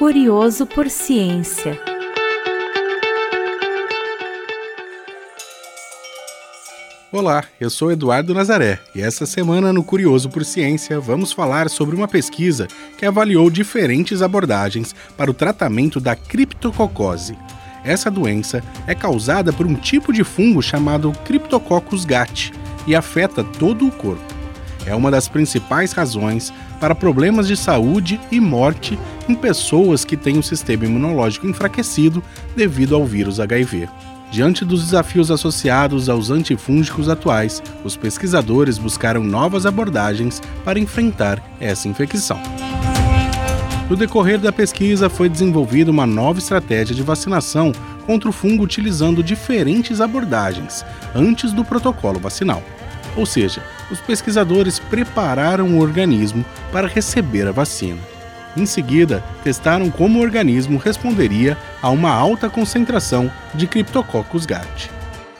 Curioso por Ciência. Olá, eu sou Eduardo Nazaré e essa semana no Curioso por Ciência vamos falar sobre uma pesquisa que avaliou diferentes abordagens para o tratamento da criptococose. Essa doença é causada por um tipo de fungo chamado Cryptococcus gat e afeta todo o corpo. É uma das principais razões para problemas de saúde e morte em pessoas que têm o sistema imunológico enfraquecido devido ao vírus HIV. Diante dos desafios associados aos antifúngicos atuais, os pesquisadores buscaram novas abordagens para enfrentar essa infecção. No decorrer da pesquisa, foi desenvolvida uma nova estratégia de vacinação contra o fungo utilizando diferentes abordagens antes do protocolo vacinal. Ou seja, os pesquisadores prepararam o organismo para receber a vacina. Em seguida, testaram como o organismo responderia a uma alta concentração de Cryptococcus gat.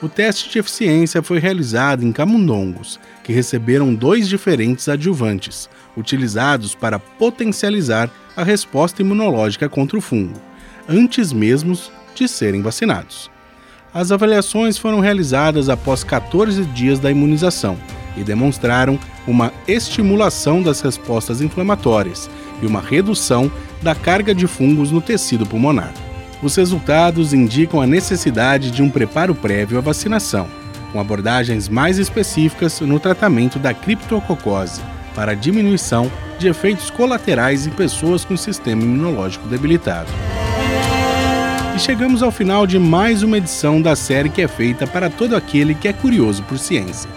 O teste de eficiência foi realizado em camundongos, que receberam dois diferentes adjuvantes, utilizados para potencializar a resposta imunológica contra o fungo, antes mesmo de serem vacinados. As avaliações foram realizadas após 14 dias da imunização e demonstraram uma estimulação das respostas inflamatórias e uma redução da carga de fungos no tecido pulmonar. Os resultados indicam a necessidade de um preparo prévio à vacinação, com abordagens mais específicas no tratamento da criptococose para diminuição de efeitos colaterais em pessoas com sistema imunológico debilitado. E chegamos ao final de mais uma edição da série que é feita para todo aquele que é curioso por ciência.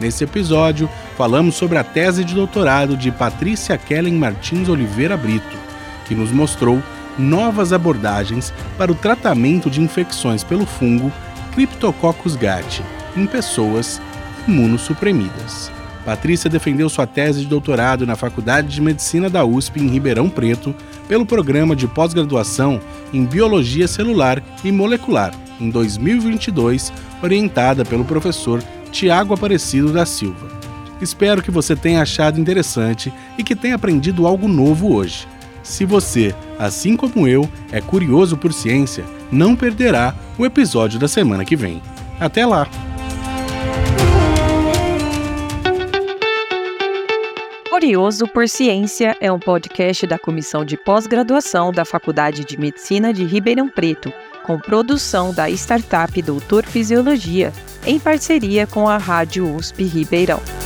Nesse episódio, falamos sobre a tese de doutorado de Patrícia Kellen Martins Oliveira Brito, que nos mostrou novas abordagens para o tratamento de infecções pelo fungo Cryptococcus gat em pessoas imunossuprimidas. Patrícia defendeu sua tese de doutorado na Faculdade de Medicina da USP em Ribeirão Preto pelo programa de pós-graduação em Biologia Celular e Molecular em 2022, orientada pelo professor Tiago Aparecido da Silva. Espero que você tenha achado interessante e que tenha aprendido algo novo hoje. Se você, assim como eu, é curioso por ciência, não perderá o episódio da semana que vem. Até lá! Curioso por Ciência é um podcast da Comissão de Pós-Graduação da Faculdade de Medicina de Ribeirão Preto, com produção da startup Doutor Fisiologia em parceria com a Rádio USP Ribeirão.